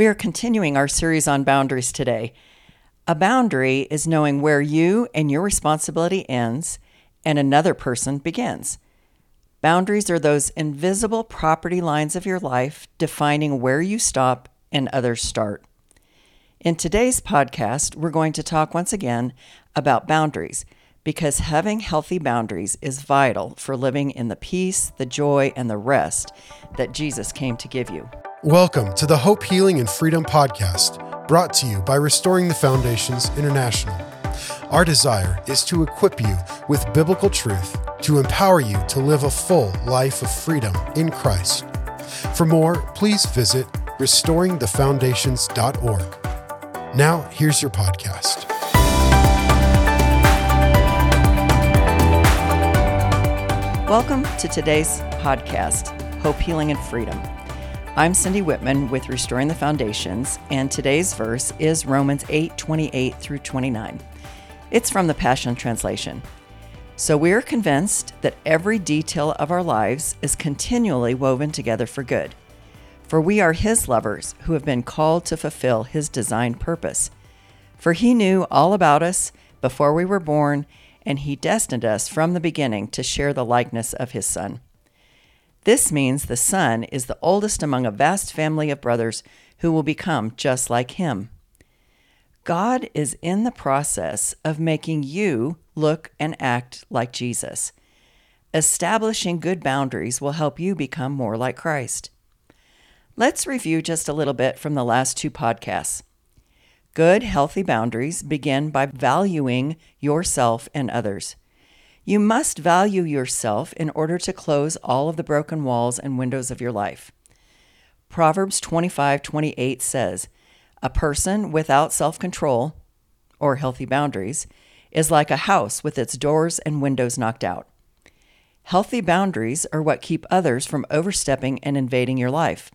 We are continuing our series on boundaries today. A boundary is knowing where you and your responsibility ends and another person begins. Boundaries are those invisible property lines of your life defining where you stop and others start. In today's podcast, we're going to talk once again about boundaries because having healthy boundaries is vital for living in the peace, the joy, and the rest that Jesus came to give you. Welcome to the Hope, Healing, and Freedom podcast, brought to you by Restoring the Foundations International. Our desire is to equip you with biblical truth to empower you to live a full life of freedom in Christ. For more, please visit restoringthefoundations.org. Now, here's your podcast. Welcome to today's podcast, Hope, Healing, and Freedom. I'm Cindy Whitman with Restoring the Foundations, and today's verse is Romans 8 28 through 29. It's from the Passion Translation. So we are convinced that every detail of our lives is continually woven together for good. For we are His lovers who have been called to fulfill His designed purpose. For He knew all about us before we were born and he destined us from the beginning to share the likeness of his Son. This means the Son is the oldest among a vast family of brothers who will become just like him. God is in the process of making you look and act like Jesus. Establishing good boundaries will help you become more like Christ. Let's review just a little bit from the last two podcasts. Good, healthy boundaries begin by valuing yourself and others. You must value yourself in order to close all of the broken walls and windows of your life. Proverbs 25:28 says, "A person without self-control or healthy boundaries is like a house with its doors and windows knocked out." Healthy boundaries are what keep others from overstepping and invading your life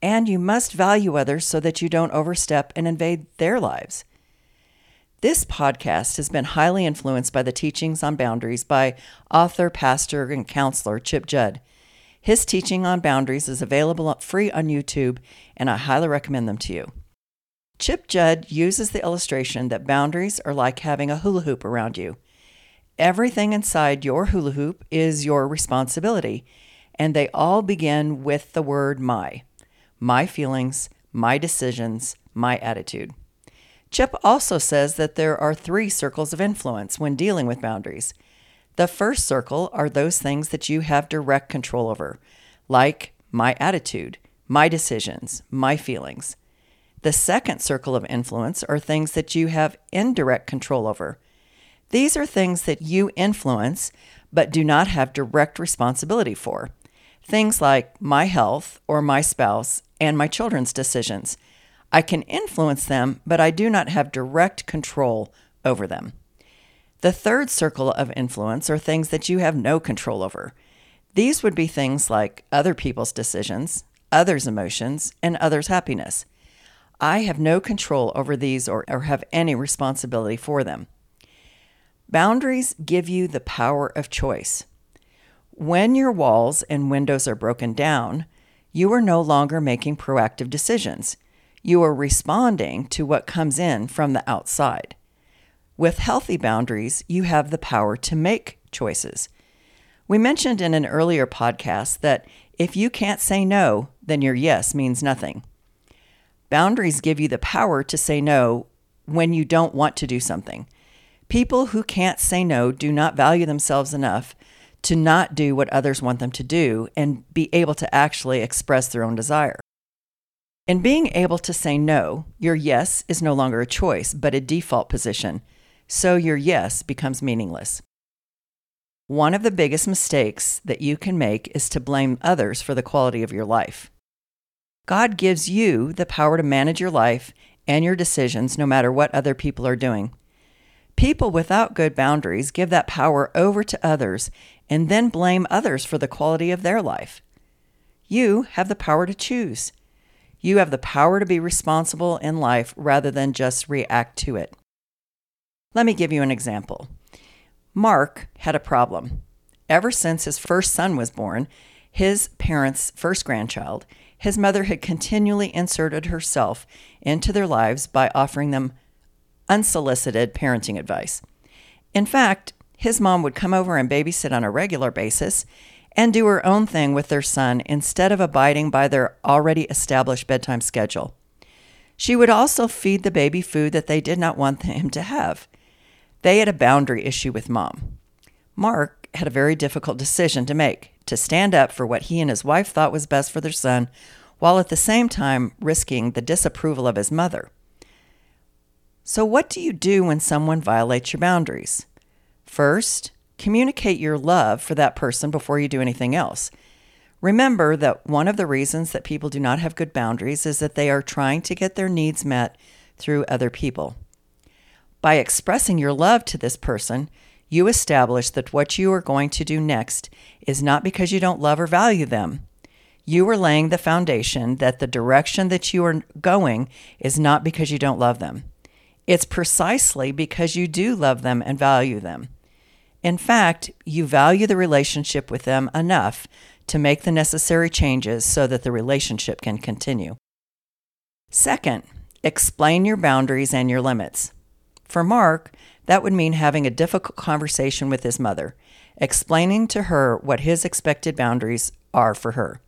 and you must value others so that you don't overstep and invade their lives. This podcast has been highly influenced by the teachings on boundaries by author, pastor, and counselor Chip Judd. His teaching on boundaries is available free on YouTube, and I highly recommend them to you. Chip Judd uses the illustration that boundaries are like having a hula hoop around you. Everything inside your hula hoop is your responsibility, and they all begin with the word my my feelings, my decisions, my attitude. Chip also says that there are three circles of influence when dealing with boundaries. The first circle are those things that you have direct control over, like my attitude, my decisions, my feelings. The second circle of influence are things that you have indirect control over. These are things that you influence but do not have direct responsibility for. Things like my health or my spouse and my children's decisions. I can influence them, but I do not have direct control over them. The third circle of influence are things that you have no control over. These would be things like other people's decisions, others' emotions, and others' happiness. I have no control over these or, or have any responsibility for them. Boundaries give you the power of choice. When your walls and windows are broken down, you are no longer making proactive decisions. You are responding to what comes in from the outside. With healthy boundaries, you have the power to make choices. We mentioned in an earlier podcast that if you can't say no, then your yes means nothing. Boundaries give you the power to say no when you don't want to do something. People who can't say no do not value themselves enough to not do what others want them to do and be able to actually express their own desire. In being able to say no, your yes is no longer a choice, but a default position, so your yes becomes meaningless. One of the biggest mistakes that you can make is to blame others for the quality of your life. God gives you the power to manage your life and your decisions no matter what other people are doing. People without good boundaries give that power over to others and then blame others for the quality of their life. You have the power to choose. You have the power to be responsible in life rather than just react to it. Let me give you an example. Mark had a problem. Ever since his first son was born, his parents' first grandchild, his mother had continually inserted herself into their lives by offering them unsolicited parenting advice. In fact, his mom would come over and babysit on a regular basis and do her own thing with their son instead of abiding by their already established bedtime schedule. She would also feed the baby food that they did not want him to have. They had a boundary issue with mom. Mark had a very difficult decision to make to stand up for what he and his wife thought was best for their son, while at the same time risking the disapproval of his mother. So, what do you do when someone violates your boundaries? First, communicate your love for that person before you do anything else. Remember that one of the reasons that people do not have good boundaries is that they are trying to get their needs met through other people. By expressing your love to this person, you establish that what you are going to do next is not because you don't love or value them. You are laying the foundation that the direction that you are going is not because you don't love them. It's precisely because you do love them and value them. In fact, you value the relationship with them enough to make the necessary changes so that the relationship can continue. Second, explain your boundaries and your limits. For Mark, that would mean having a difficult conversation with his mother, explaining to her what his expected boundaries are for her.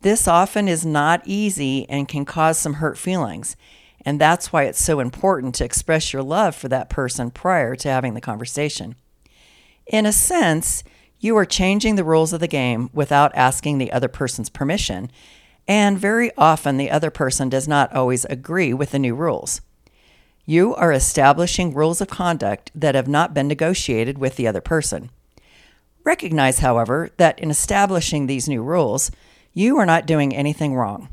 This often is not easy and can cause some hurt feelings, and that's why it's so important to express your love for that person prior to having the conversation. In a sense, you are changing the rules of the game without asking the other person's permission, and very often the other person does not always agree with the new rules. You are establishing rules of conduct that have not been negotiated with the other person. Recognize, however, that in establishing these new rules, you are not doing anything wrong.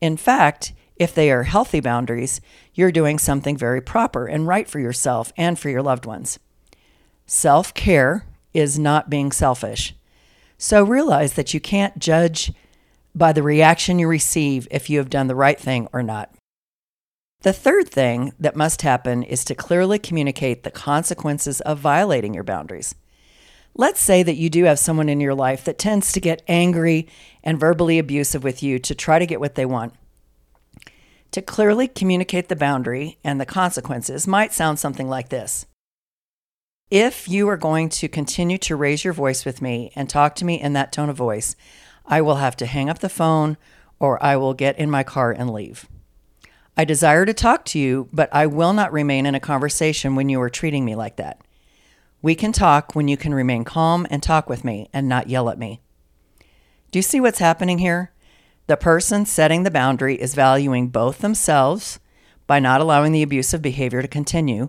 In fact, if they are healthy boundaries, you're doing something very proper and right for yourself and for your loved ones. Self care is not being selfish. So realize that you can't judge by the reaction you receive if you have done the right thing or not. The third thing that must happen is to clearly communicate the consequences of violating your boundaries. Let's say that you do have someone in your life that tends to get angry and verbally abusive with you to try to get what they want. To clearly communicate the boundary and the consequences might sound something like this If you are going to continue to raise your voice with me and talk to me in that tone of voice, I will have to hang up the phone or I will get in my car and leave. I desire to talk to you, but I will not remain in a conversation when you are treating me like that. We can talk when you can remain calm and talk with me and not yell at me. Do you see what's happening here? The person setting the boundary is valuing both themselves by not allowing the abusive behavior to continue,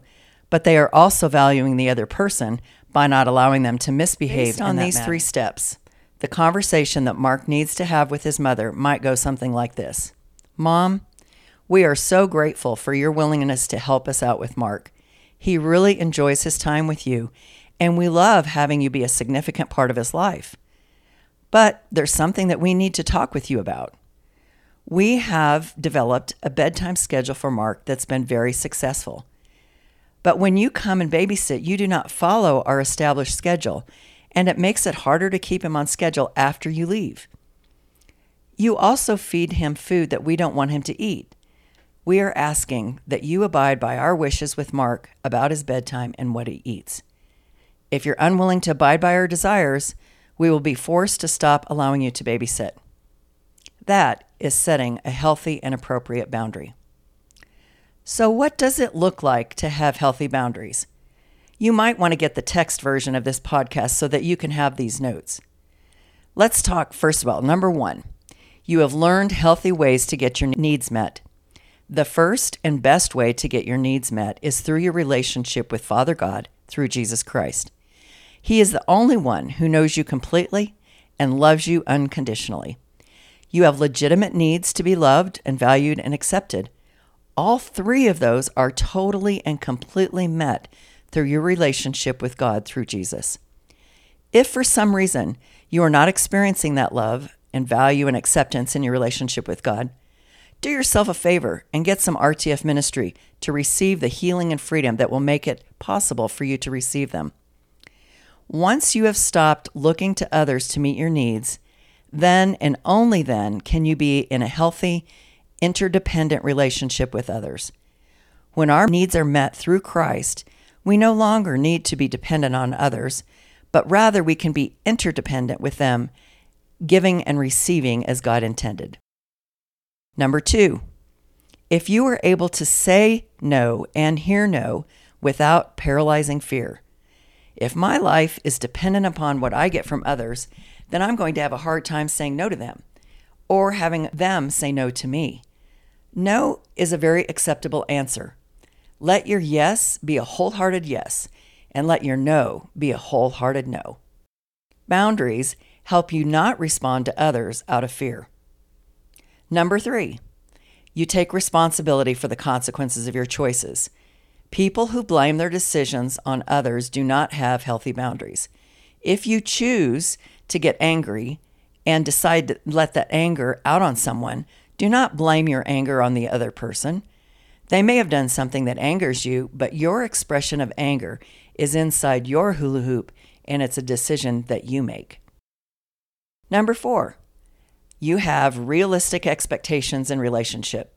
but they are also valuing the other person by not allowing them to misbehave Based on these manner. three steps. The conversation that Mark needs to have with his mother might go something like this Mom, we are so grateful for your willingness to help us out with Mark. He really enjoys his time with you, and we love having you be a significant part of his life. But there's something that we need to talk with you about. We have developed a bedtime schedule for Mark that's been very successful. But when you come and babysit, you do not follow our established schedule, and it makes it harder to keep him on schedule after you leave. You also feed him food that we don't want him to eat. We are asking that you abide by our wishes with Mark about his bedtime and what he eats. If you're unwilling to abide by our desires, we will be forced to stop allowing you to babysit. That is setting a healthy and appropriate boundary. So, what does it look like to have healthy boundaries? You might want to get the text version of this podcast so that you can have these notes. Let's talk first of all. Number one, you have learned healthy ways to get your needs met. The first and best way to get your needs met is through your relationship with Father God through Jesus Christ. He is the only one who knows you completely and loves you unconditionally. You have legitimate needs to be loved and valued and accepted. All three of those are totally and completely met through your relationship with God through Jesus. If for some reason you are not experiencing that love and value and acceptance in your relationship with God, do yourself a favor and get some RTF ministry to receive the healing and freedom that will make it possible for you to receive them. Once you have stopped looking to others to meet your needs, then and only then can you be in a healthy, interdependent relationship with others. When our needs are met through Christ, we no longer need to be dependent on others, but rather we can be interdependent with them, giving and receiving as God intended. Number two, if you are able to say no and hear no without paralyzing fear, if my life is dependent upon what I get from others, then I'm going to have a hard time saying no to them or having them say no to me. No is a very acceptable answer. Let your yes be a wholehearted yes, and let your no be a wholehearted no. Boundaries help you not respond to others out of fear. Number three, you take responsibility for the consequences of your choices. People who blame their decisions on others do not have healthy boundaries. If you choose to get angry and decide to let that anger out on someone, do not blame your anger on the other person. They may have done something that angers you, but your expression of anger is inside your hula hoop and it's a decision that you make. Number four, you have realistic expectations in relationship.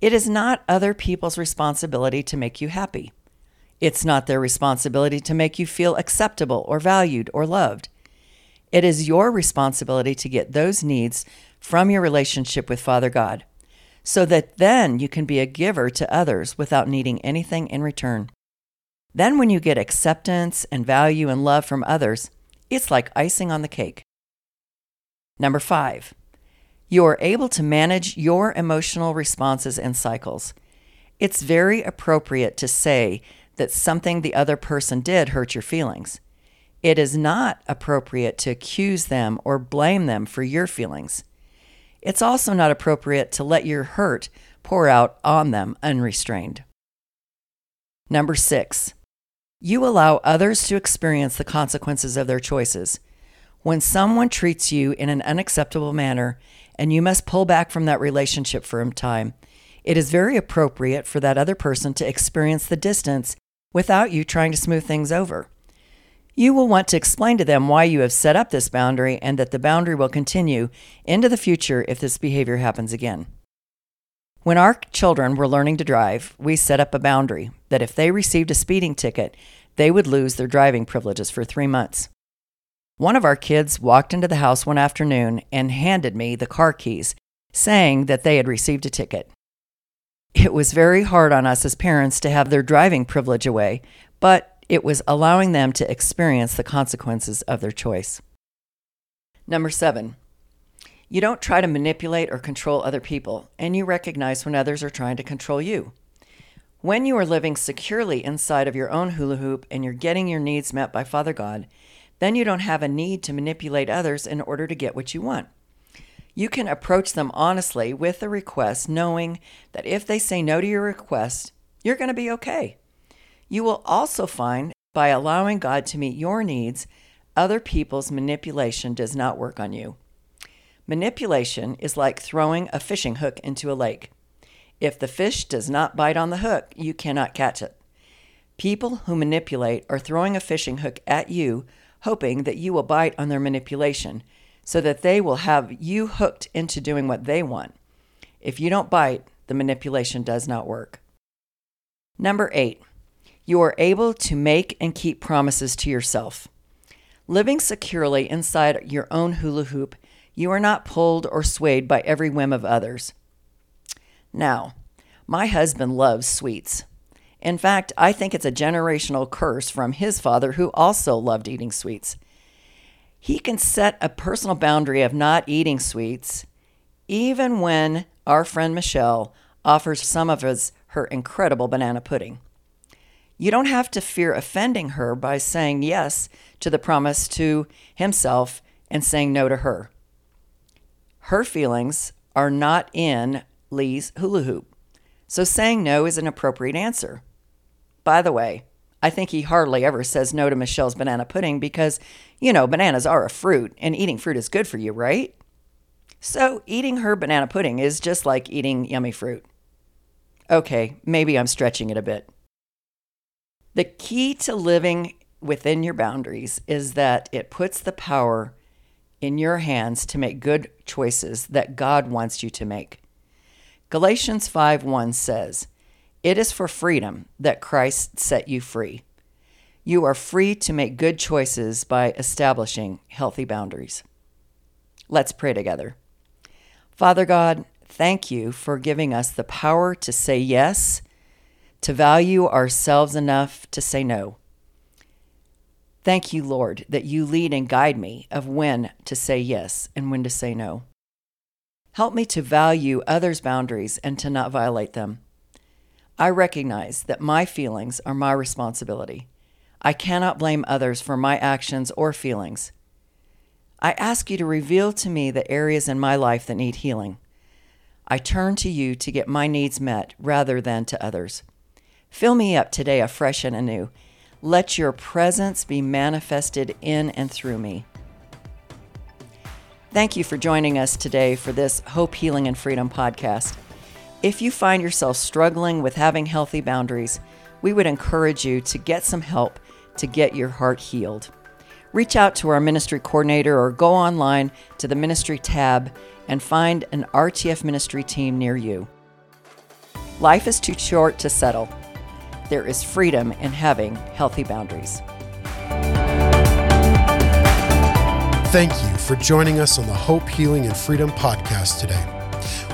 It is not other people's responsibility to make you happy. It's not their responsibility to make you feel acceptable or valued or loved. It is your responsibility to get those needs from your relationship with Father God so that then you can be a giver to others without needing anything in return. Then, when you get acceptance and value and love from others, it's like icing on the cake. Number five, you are able to manage your emotional responses and cycles. It's very appropriate to say that something the other person did hurt your feelings. It is not appropriate to accuse them or blame them for your feelings. It's also not appropriate to let your hurt pour out on them unrestrained. Number six, you allow others to experience the consequences of their choices. When someone treats you in an unacceptable manner and you must pull back from that relationship for a time, it is very appropriate for that other person to experience the distance without you trying to smooth things over. You will want to explain to them why you have set up this boundary and that the boundary will continue into the future if this behavior happens again. When our children were learning to drive, we set up a boundary that if they received a speeding ticket, they would lose their driving privileges for three months. One of our kids walked into the house one afternoon and handed me the car keys, saying that they had received a ticket. It was very hard on us as parents to have their driving privilege away, but it was allowing them to experience the consequences of their choice. Number seven, you don't try to manipulate or control other people, and you recognize when others are trying to control you. When you are living securely inside of your own hula hoop and you're getting your needs met by Father God, then you don't have a need to manipulate others in order to get what you want. You can approach them honestly with a request, knowing that if they say no to your request, you're going to be okay. You will also find by allowing God to meet your needs, other people's manipulation does not work on you. Manipulation is like throwing a fishing hook into a lake. If the fish does not bite on the hook, you cannot catch it. People who manipulate are throwing a fishing hook at you, hoping that you will bite on their manipulation so that they will have you hooked into doing what they want. If you don't bite, the manipulation does not work. Number eight, you are able to make and keep promises to yourself. Living securely inside your own hula hoop, you are not pulled or swayed by every whim of others. Now, my husband loves sweets. In fact, I think it's a generational curse from his father, who also loved eating sweets. He can set a personal boundary of not eating sweets, even when our friend Michelle offers some of his, her incredible banana pudding. You don't have to fear offending her by saying yes to the promise to himself and saying no to her. Her feelings are not in Lee's hula hoop, so saying no is an appropriate answer. By the way, I think he hardly ever says no to Michelle's banana pudding because, you know, bananas are a fruit and eating fruit is good for you, right? So eating her banana pudding is just like eating yummy fruit. Okay, maybe I'm stretching it a bit. The key to living within your boundaries is that it puts the power in your hands to make good choices that God wants you to make. Galatians 5 1 says, It is for freedom that Christ set you free. You are free to make good choices by establishing healthy boundaries. Let's pray together. Father God, thank you for giving us the power to say yes, to value ourselves enough to say no. Thank you, Lord, that you lead and guide me of when to say yes and when to say no. Help me to value others' boundaries and to not violate them. I recognize that my feelings are my responsibility. I cannot blame others for my actions or feelings. I ask you to reveal to me the areas in my life that need healing. I turn to you to get my needs met rather than to others. Fill me up today afresh and anew let your presence be manifested in and through me. Thank you for joining us today for this Hope, Healing, and Freedom podcast. If you find yourself struggling with having healthy boundaries, we would encourage you to get some help to get your heart healed. Reach out to our ministry coordinator or go online to the ministry tab and find an RTF ministry team near you. Life is too short to settle there is freedom in having healthy boundaries. Thank you for joining us on the Hope, Healing, and Freedom podcast today.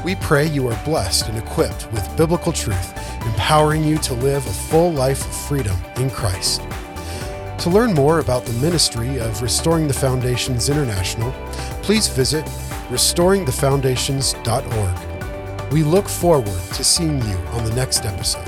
We pray you are blessed and equipped with biblical truth, empowering you to live a full life of freedom in Christ. To learn more about the ministry of Restoring the Foundations International, please visit restoringthefoundations.org. We look forward to seeing you on the next episode.